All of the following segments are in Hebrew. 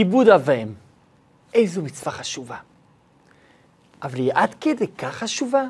כיבוד אב ואם. איזו מצווה חשובה. אבל היא עד כדי כך חשובה?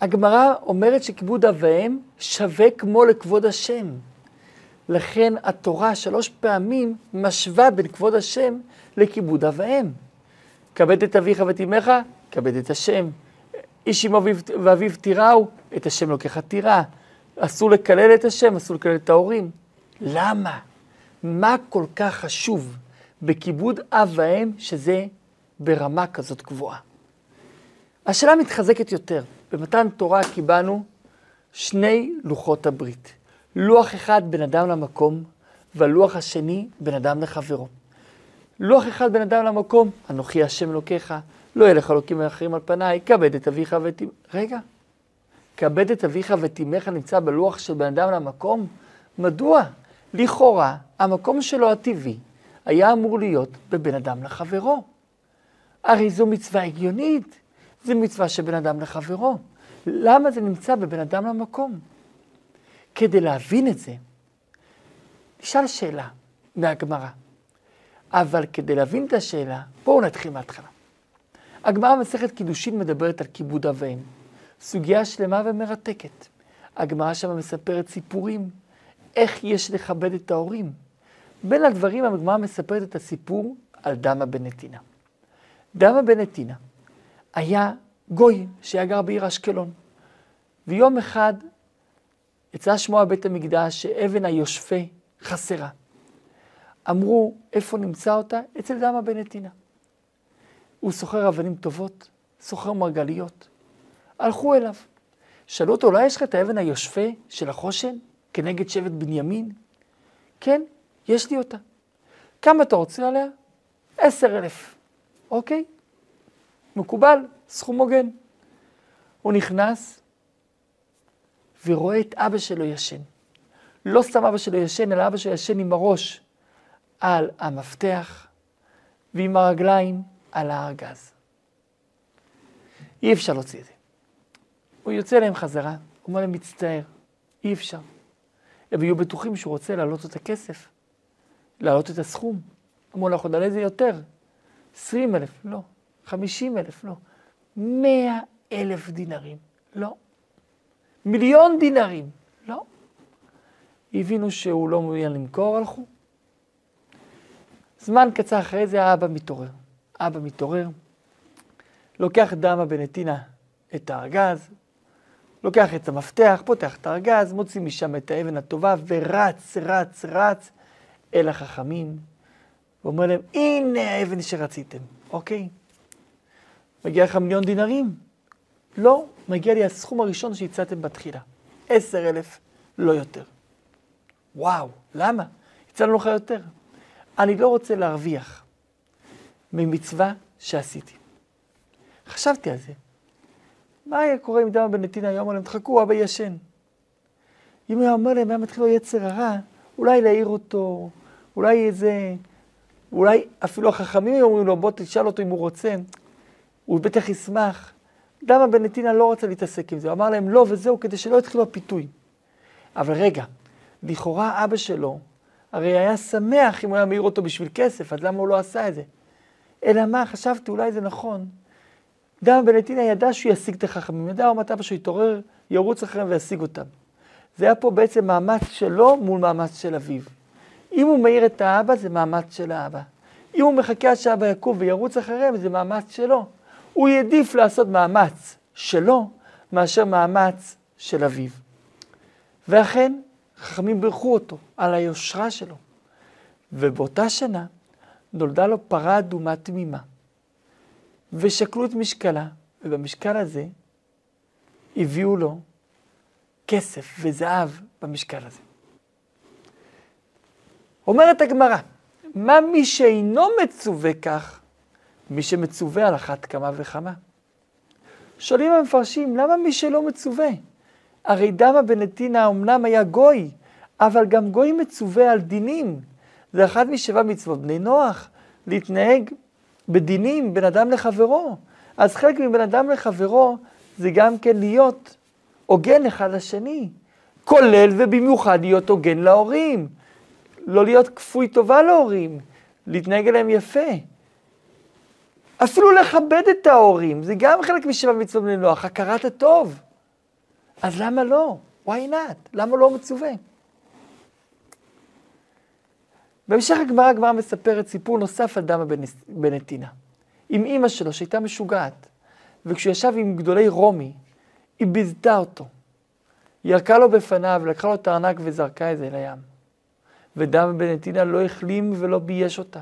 הגמרא אומרת שכיבוד אב ואם שווה כמו לכבוד השם. לכן התורה שלוש פעמים משווה בין כבוד השם לכיבוד אב ואם. כבד את אביך ואת אמך, כבד את השם. איש אמו ואביו תיראו, את השם לוקח תירא. אסור לקלל את השם, אסור לקלל את ההורים. למה? מה כל כך חשוב בכיבוד אב ואם שזה ברמה כזאת גבוהה? השאלה מתחזקת יותר. במתן תורה קיבלנו שני לוחות הברית. לוח אחד בין אדם למקום, והלוח השני בין אדם לחברו. לוח אחד בין אדם למקום, אנוכי השם אלוקיך, לא יהיה לך אלוקים אחרים על פניי, כבד את אביך ואת... רגע, כבד את אביך ואת אמך נמצא בלוח של בן אדם למקום? מדוע? לכאורה, המקום שלו הטבעי היה אמור להיות בבין אדם לחברו. הרי זו מצווה הגיונית, זו מצווה של בן אדם לחברו. למה זה נמצא בבין אדם למקום? כדי להבין את זה, נשאל שאלה מהגמרא. אבל כדי להבין את השאלה, בואו נתחיל מההתחלה. הגמרא במסכת קידושין מדברת על כיבוד אב ואם. סוגיה שלמה ומרתקת. הגמרא שם מספרת סיפורים, איך יש לכבד את ההורים. בין הדברים הגמרא מספרת את הסיפור על דמה בן נתינה. דמה בן היה גוי שהיה גר בעיר אשקלון. ויום אחד יצא שמוע בית המקדש שאבן היושפה חסרה. אמרו, איפה נמצא אותה? אצל דמה בן נתינה. הוא סוחר אבנים טובות, סוחר מרגליות. הלכו אליו. שאלו אותו, אולי יש לך את האבן היושפה של החושן כנגד שבט בנימין? כן, יש לי אותה. כמה אתה רוצה עליה? עשר אלף. אוקיי, מקובל, סכום הוגן. הוא נכנס ורואה את אבא שלו ישן. לא סתם אבא שלו ישן, אלא אבא שלו ישן עם הראש על המפתח ועם הרגליים על הארגז. אי אפשר להוציא את זה. הוא יוצא אליהם חזרה, הוא אומר להם, מצטער, אי אפשר. הם יהיו בטוחים שהוא רוצה להעלות את הכסף, להעלות את הסכום. אמרו לו, אנחנו נעלה את זה יותר. 20 אלף, לא. 50 אלף, לא. 100 אלף דינרים, לא. מיליון דינרים, לא. הבינו שהוא לא מעוניין למכור, הלכו. זמן קצר אחרי זה האבא מתעורר. אבא מתעורר, לוקח דמה בנתינה את הארגז, לוקח את המפתח, פותח את הארגז, מוציא משם את האבן הטובה ורץ, רץ, רץ אל החכמים, ואומר להם, הנה האבן שרציתם, אוקיי? מגיע לך מיליון דינרים? לא, מגיע לי הסכום הראשון שהצעתם בתחילה, עשר אלף, לא יותר. וואו, למה? הצענו לך יותר. אני לא רוצה להרוויח ממצווה שעשיתי. חשבתי על זה. מה היה קורה אם דמה בן נתינה היה אומר להם, תחכו, אבא ישן. אם הוא היה אומר להם, היה מתחיל לו יצר הרע, אולי להעיר אותו, אולי איזה, אולי אפילו החכמים היו אומרים לו, בוא תשאל אותו אם הוא רוצה, הוא בטח ישמח. דמה בן נתינה לא רצה להתעסק עם זה, הוא אמר להם לא וזהו, כדי שלא יתחילו הפיתוי. אבל רגע, לכאורה אבא שלו, הרי היה שמח אם הוא היה מעיר אותו בשביל כסף, אז למה הוא לא עשה את זה? אלא מה, חשבתי, אולי זה נכון. דמה בן נתינה ידע שהוא ישיג את החכמים, ידע מעט אבא שהוא יתעורר, ירוץ אחריהם וישיג אותם. זה היה פה בעצם מאמץ שלו מול מאמץ של אביו. אם הוא מעיר את האבא, זה מאמץ של האבא. אם הוא מחכה עד שאבא יקום וירוץ אחריהם, זה מאמץ שלו. הוא יעדיף לעשות מאמץ שלו, מאשר מאמץ של אביו. ואכן, חכמים בירכו אותו על היושרה שלו. ובאותה שנה נולדה לו פרה אדומה תמימה. ושקלו את משקלה, ובמשקל הזה הביאו לו כסף וזהב במשקל הזה. אומרת הגמרא, מה מי שאינו מצווה כך, מי שמצווה על אחת כמה וכמה? שואלים המפרשים, למה מי שלא מצווה? הרי דמה בנתינה אמנם היה גוי, אבל גם גוי מצווה על דינים. זה אחת משבע מצוות בני נוח, להתנהג בדינים בין אדם לחברו. אז חלק מבין אדם לחברו זה גם כן להיות הוגן אחד לשני, כולל ובמיוחד להיות הוגן להורים. לא להיות כפוי טובה להורים, להתנהג אליהם יפה. אפילו לכבד את ההורים, זה גם חלק משבע מצוות בני נוח, הכרת הטוב. אז למה לא? why not? למה לא מצווה? בהמשך הגמרא, הגמרא מספרת סיפור נוסף על דמה בנתינה. עם אימא שלו, שהייתה משוגעת, וכשהוא ישב עם גדולי רומי, היא ביזתה אותו. ירקה לו בפניו, לקחה לו את הארנק וזרקה את זה לים. ודמה בנתינה לא החלים ולא בייש אותה.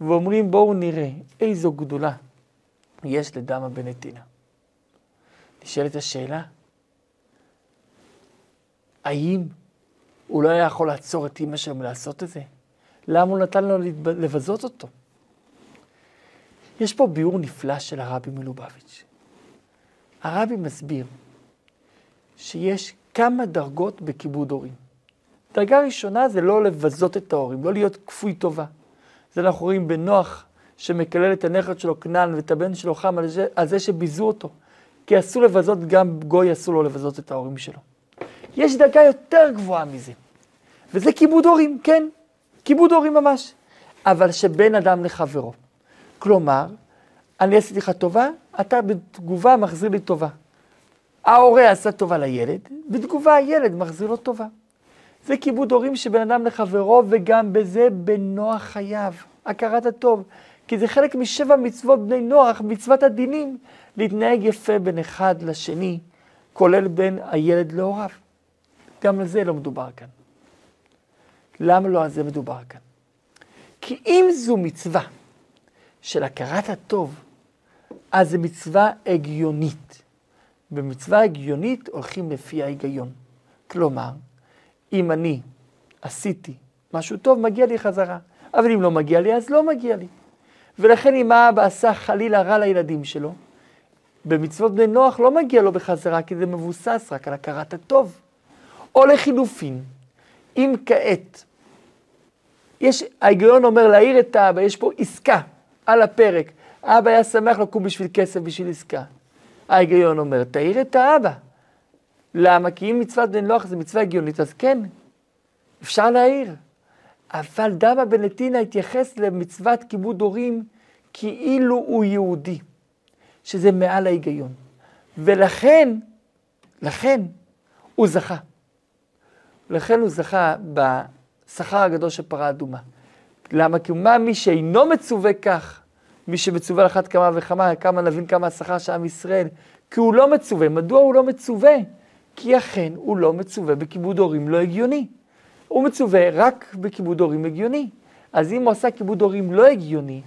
ואומרים, בואו נראה איזו גדולה יש לדמה בנתינה. נשאלת השאלה, האם הוא לא היה יכול לעצור את אימא שלו מלעשות את זה? למה הוא נתן לו לבזות אותו? יש פה ביאור נפלא של הרבי מלובביץ'. הרבי מסביר שיש כמה דרגות בכיבוד הורים. דרגה ראשונה זה לא לבזות את ההורים, לא להיות כפוי טובה. זה אנחנו רואים בנוח שמקלל את הנכד שלו כנען ואת הבן שלו חם על זה, על זה שביזו אותו. כי אסור לבזות, גם גוי אסור לו לבזות את ההורים שלו. יש דרגה יותר גבוהה מזה, וזה כיבוד הורים, כן, כיבוד הורים ממש, אבל שבין אדם לחברו. כלומר, אני עשיתי לך טובה, אתה בתגובה מחזיר לי טובה. ההורה עשה טובה לילד, בתגובה הילד מחזיר לו טובה. זה כיבוד הורים שבין אדם לחברו, וגם בזה בנוח חייו, הכרת הטוב. כי זה חלק משבע מצוות בני נוח, מצוות הדינים, להתנהג יפה בין אחד לשני, כולל בין הילד להוריו. גם על זה לא מדובר כאן. למה לא על זה מדובר כאן? כי אם זו מצווה של הכרת הטוב, אז זו מצווה הגיונית. במצווה הגיונית הולכים לפי ההיגיון. כלומר, אם אני עשיתי משהו טוב, מגיע לי חזרה. אבל אם לא מגיע לי, אז לא מגיע לי. ולכן אם האבא עשה חלילה רע לילדים שלו, במצוות בני נוח לא מגיע לו בחזרה, כי זה מבוסס רק על הכרת הטוב. או לחילופין, אם כעת, יש, ההיגיון אומר להעיר את האבא, יש פה עסקה על הפרק. האבא היה שמח לקום בשביל כסף, בשביל עסקה. ההיגיון אומר, תעיר את האבא. למה? כי אם מצוות בן לוח זה מצווה הגיונית, אז כן, אפשר להעיר. אבל דמה בנתינה התייחס למצוות כיבוד הורים כאילו הוא יהודי, שזה מעל ההיגיון. ולכן, לכן, הוא זכה. לכן הוא זכה בשכר הגדול של פרה אדומה. למה? כי מה מי שאינו מצווה כך, מי שמצווה על אחת כמה וכמה, כמה נבין כמה השכר של עם ישראל, כי הוא לא מצווה. מדוע הוא לא מצווה? כי אכן הוא לא מצווה בכיבוד הורים לא הגיוני. הוא מצווה רק בכיבוד הורים הגיוני. אז אם הוא עשה כיבוד הורים לא הגיוני,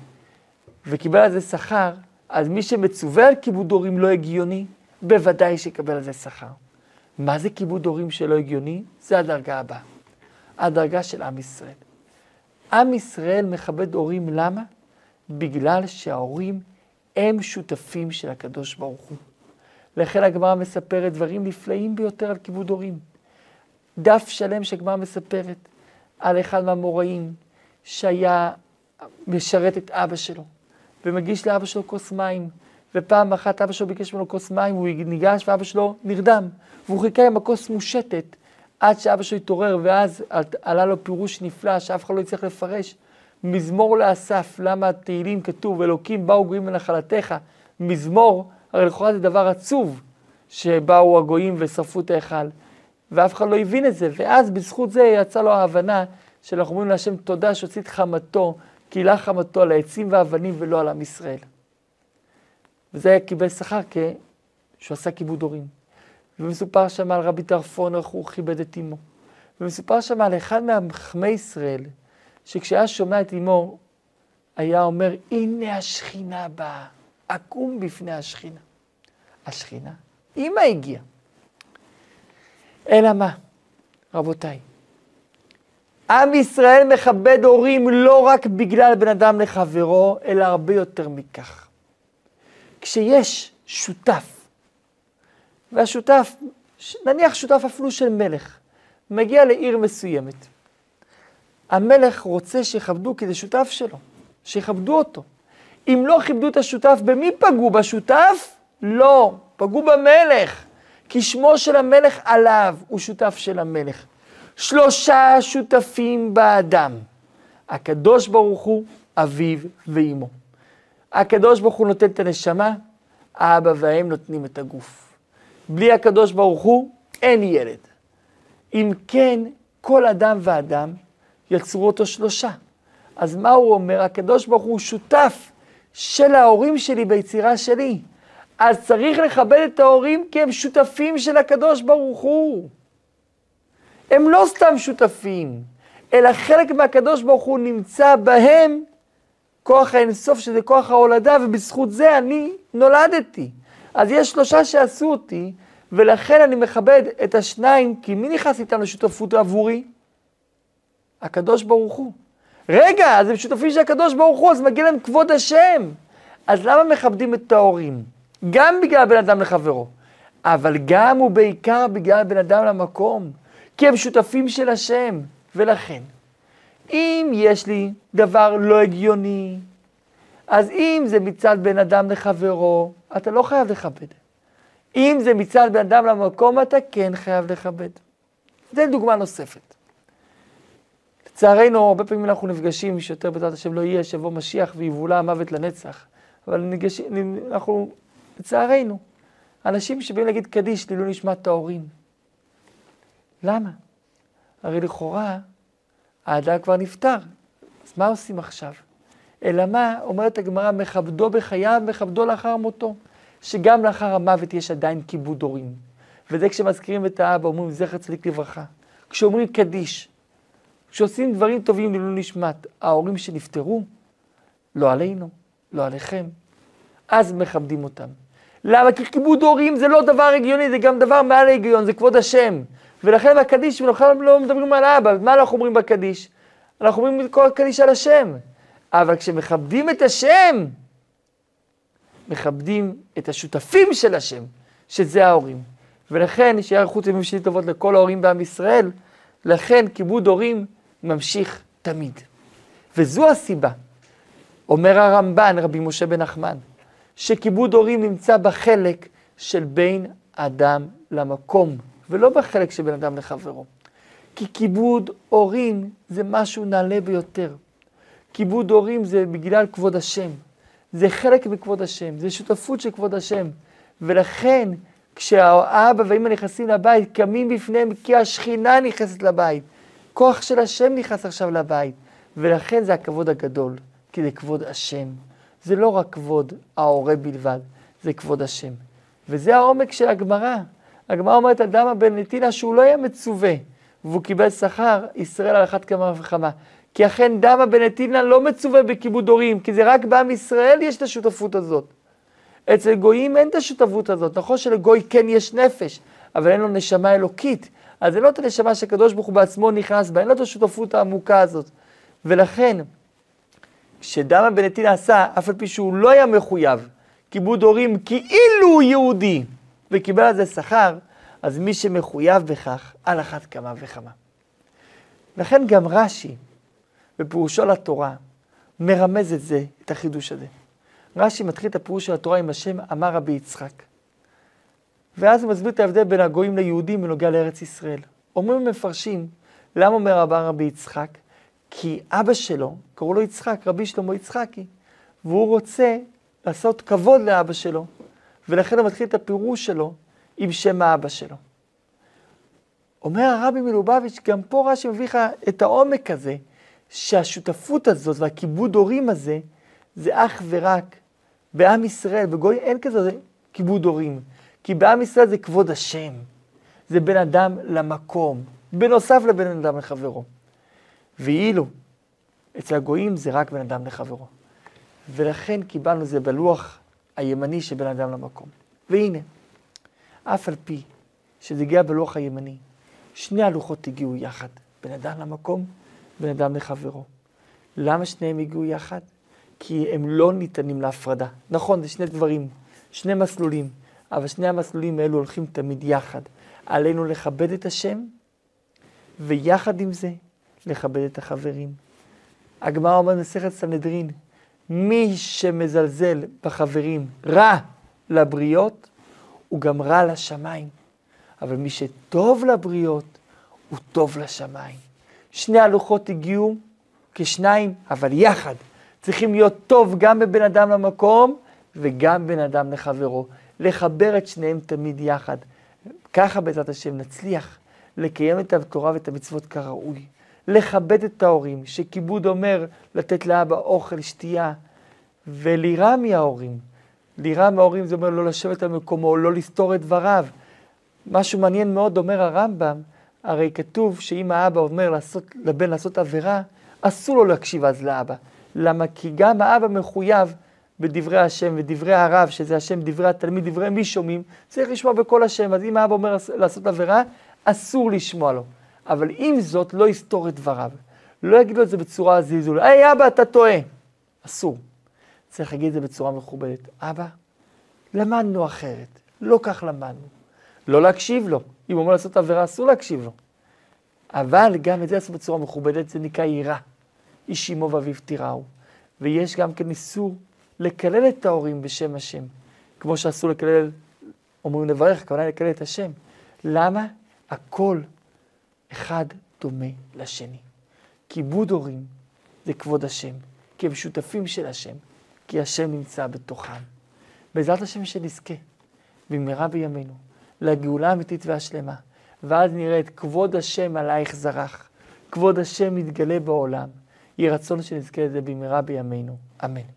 וקיבל על זה שכר, אז מי שמצווה על כיבוד הורים לא הגיוני, בוודאי שיקבל על זה שכר. מה זה כיבוד הורים שלא הגיוני? זה הדרגה הבאה. הדרגה של עם ישראל. עם ישראל מכבד הורים, למה? בגלל שההורים הם שותפים של הקדוש ברוך הוא. לכן הגמרא מספרת דברים נפלאים ביותר על כיבוד הורים. דף שלם שהגמרא מספרת על אחד מהמוראים שהיה משרת את אבא שלו, ומגיש לאבא שלו כוס מים, ופעם אחת אבא שלו ביקש ממנו כוס מים, הוא ניגש ואבא שלו נרדם, והוא חיכה עם הכוס מושטת עד שאבא שלו התעורר, ואז עלה לו פירוש נפלא שאף אחד לא יצטרך לפרש. מזמור לאסף, למה התהילים כתוב, אלוקים באו גויים לנחלתך, מזמור, הרי לכאורה זה דבר עצוב, שבאו הגויים ושרפו את ההיכל, ואף אחד לא הבין את זה, ואז בזכות זה יצאה לו ההבנה שאנחנו אומרים להשם תודה שהוציא את חמתו, קהילה חמתו על העצים והאבנים ולא על עם ישראל. וזה קיבל שכר כשהוא עשה כיבוד הורים. ומסופר שם על רבי טרפון איך הוא כיבד את אמו. ומסופר שם על אחד מהחכמי ישראל, שכשהיה שומע את אמו, היה אומר, הנה השכינה באה, אקום בפני השכינה. השכינה, אמא הגיעה. אלא מה, רבותיי? עם ישראל מכבד הורים לא רק בגלל בן אדם לחברו, אלא הרבה יותר מכך. כשיש שותף, והשותף, נניח שותף אפילו של מלך, מגיע לעיר מסוימת. המלך רוצה שיכבדו כי זה שותף שלו, שיכבדו אותו. אם לא כיבדו את השותף, במי פגעו? בשותף? לא, פגעו במלך. כי שמו של המלך עליו, הוא שותף של המלך. שלושה שותפים באדם. הקדוש ברוך הוא אביו ואימו. הקדוש ברוך הוא נותן את הנשמה, האבא והאם נותנים את הגוף. בלי הקדוש ברוך הוא אין ילד. אם כן, כל אדם ואדם יצרו אותו שלושה. אז מה הוא אומר? הקדוש ברוך הוא שותף של ההורים שלי ביצירה שלי. אז צריך לכבד את ההורים כי הם שותפים של הקדוש ברוך הוא. הם לא סתם שותפים, אלא חלק מהקדוש ברוך הוא נמצא בהם כוח האינסוף שזה כוח ההולדה, ובזכות זה אני נולדתי. אז יש שלושה שעשו אותי, ולכן אני מכבד את השניים, כי מי נכנס איתם לשותפות עבורי? הקדוש ברוך הוא. רגע, אז הם שותפים של הקדוש ברוך הוא, אז מגיע להם כבוד השם. אז למה מכבדים את ההורים? גם בגלל בן אדם לחברו, אבל גם ובעיקר בגלל בן אדם למקום, כי הם שותפים של השם, ולכן, אם יש לי דבר לא הגיוני, אז אם זה מצד בן אדם לחברו, אתה לא חייב לכבד. אם זה מצד בן אדם למקום, אתה כן חייב לכבד. זו דוגמה נוספת. לצערנו, הרבה פעמים אנחנו נפגשים, שיותר בעזרת השם לא יהיה, שיבוא משיח ויבולע המוות לנצח. אבל נגש... אנחנו, לצערנו, אנשים שבאים להגיד קדיש לעילוי נשמת ההורים. למה? הרי לכאורה, האדם כבר נפטר, אז מה עושים עכשיו? אלא מה, אומרת הגמרא, מכבדו בחייו, מכבדו לאחר מותו. שגם לאחר המוות יש עדיין כיבוד הורים. וזה כשמזכירים את האבא, אומרים זכר צדיק לברכה. כשאומרים קדיש, כשעושים דברים טובים לעילוי נשמת, ההורים שנפטרו, לא עלינו, לא עליכם, אז מכבדים אותם. למה? כי כיבוד הורים זה לא דבר הגיוני, זה גם דבר מעל ההיגיון, זה כבוד השם. ולכן בקדיש, אנחנו לא מדברים על האבא, מה אנחנו אומרים בקדיש? אנחנו אומרים כל הקדיש על השם. אבל כשמכבדים את השם, מכבדים את השותפים של השם, שזה ההורים. ולכן, שיהיה ימים שלי טובות לכל ההורים בעם ישראל, לכן כיבוד הורים ממשיך תמיד. וזו הסיבה, אומר הרמב"ן, רבי משה בן נחמן, שכיבוד הורים נמצא בחלק של בין אדם למקום, ולא בחלק של בין אדם לחברו. כי כיבוד הורים זה משהו נעלה ביותר. כיבוד הורים זה בגלל כבוד השם. זה חלק מכבוד השם, זה שותפות של כבוד השם. ולכן, כשהאבא והאמא נכנסים לבית, קמים בפניהם כי השכינה נכנסת לבית. כוח של השם נכנס עכשיו לבית. ולכן זה הכבוד הגדול, כי זה כבוד השם. זה לא רק כבוד ההורה בלבד, זה כבוד השם. וזה העומק של הגמרא. הגמרא אומרת, אדם הבן נתינה שהוא לא היה מצווה, והוא קיבל שכר, ישראל על אחת כמה וכמה. כי אכן דם הבנתינה לא מצווה בכיבוד הורים, כי זה רק בעם ישראל יש את השותפות הזאת. אצל גויים אין את השותפות הזאת. נכון שלגוי כן יש נפש, אבל אין לו נשמה אלוקית. אז זה לא את הנשמה שהקדוש ברוך הוא בעצמו נכנס בה, אין לו את השותפות העמוקה הזאת. ולכן, כשדם הבנתינה עשה, אף על פי שהוא לא היה מחויב, כיבוד הורים כאילו הוא יהודי, וקיבל על זה שכר, אז מי שמחויב בכך, על אחת כמה וכמה. לכן גם רש"י, בפירושו לתורה, מרמז את זה, את החידוש הזה. רש"י מתחיל את הפירוש של התורה עם השם אמר רבי יצחק. ואז הוא מסביר את ההבדל בין הגויים ליהודים בנוגע לארץ ישראל. אומרים המפרשים, למה אומר אמר רבי יצחק? כי אבא שלו, קראו לו יצחק, רבי שלמה יצחקי, והוא רוצה לעשות כבוד לאבא שלו, ולכן הוא מתחיל את הפירוש שלו עם שם האבא שלו. אומר הרבי מלובביץ', גם פה רש"י מביא לך את העומק הזה, שהשותפות הזאת והכיבוד הורים הזה, זה אך ורק בעם ישראל, בגוי אין כזה כיבוד הורים, כי בעם ישראל זה כבוד השם, זה בין אדם למקום, בנוסף לבין אדם לחברו. ואילו אצל הגויים זה רק בין אדם לחברו. ולכן קיבלנו זה בלוח הימני של בין אדם למקום. והנה, אף על פי שזה הגיע בלוח הימני, שני הלוחות הגיעו יחד, בין אדם למקום בין אדם לחברו. למה שניהם הגיעו יחד? כי הם לא ניתנים להפרדה. נכון, זה שני דברים, שני מסלולים, אבל שני המסלולים האלו הולכים תמיד יחד. עלינו לכבד את השם, ויחד עם זה, לכבד את החברים. הגמרא אומרת במסכת סנהדרין, מי שמזלזל בחברים רע לבריות, הוא גם רע לשמיים. אבל מי שטוב לבריות, הוא טוב לשמיים. שני הלוחות הגיעו כשניים, אבל יחד. צריכים להיות טוב גם בבן אדם למקום וגם בין אדם לחברו. לחבר את שניהם תמיד יחד. ככה בעזרת השם נצליח לקיים את התורה ואת המצוות כראוי. לכבד את ההורים, שכיבוד אומר לתת לאבא אוכל, שתייה, ולירא מההורים. לירא מההורים זה אומר לא לשבת על מקומו, לא לסתור את דבריו. משהו מעניין מאוד אומר הרמב"ם, הרי כתוב שאם האבא אומר לעשות, לבן לעשות עבירה, אסור לו להקשיב אז לאבא. למה? כי גם האבא מחויב בדברי השם ודברי הרב, שזה השם, דברי התלמיד, דברי מי שומעים, צריך לשמוע בקול השם. אז אם האבא אומר לעשות עבירה, אסור לשמוע לו. אבל עם זאת, לא יסתור את דבריו. לא יגיד לו את זה בצורה זלזול. היי, אבא, אתה טועה. אסור. צריך להגיד את זה בצורה מכובדת. אבא, למדנו אחרת. לא כך למדנו. לא להקשיב לו. אם הוא אומר לעשות עבירה, אסור להקשיב לו. אבל גם את זה לעשות בצורה מכובדת, זה נקרא יראה. איש אמו ואביו תיראו. ויש גם כן איסור לקלל את ההורים בשם השם. כמו שאסור לקלל, אומרים לברך, הכוונה לקלל את השם. למה? הכל אחד דומה לשני. כיבוד הורים זה כבוד השם, כי הם שותפים של השם, כי השם נמצא בתוכם. בעזרת השם שנזכה, במהרה בימינו, לגאולה האמיתית והשלמה, ואז נראה את כבוד השם עלייך זרח, כבוד השם מתגלה בעולם. יהי רצון שנזכה לזה במהרה בימינו. אמן.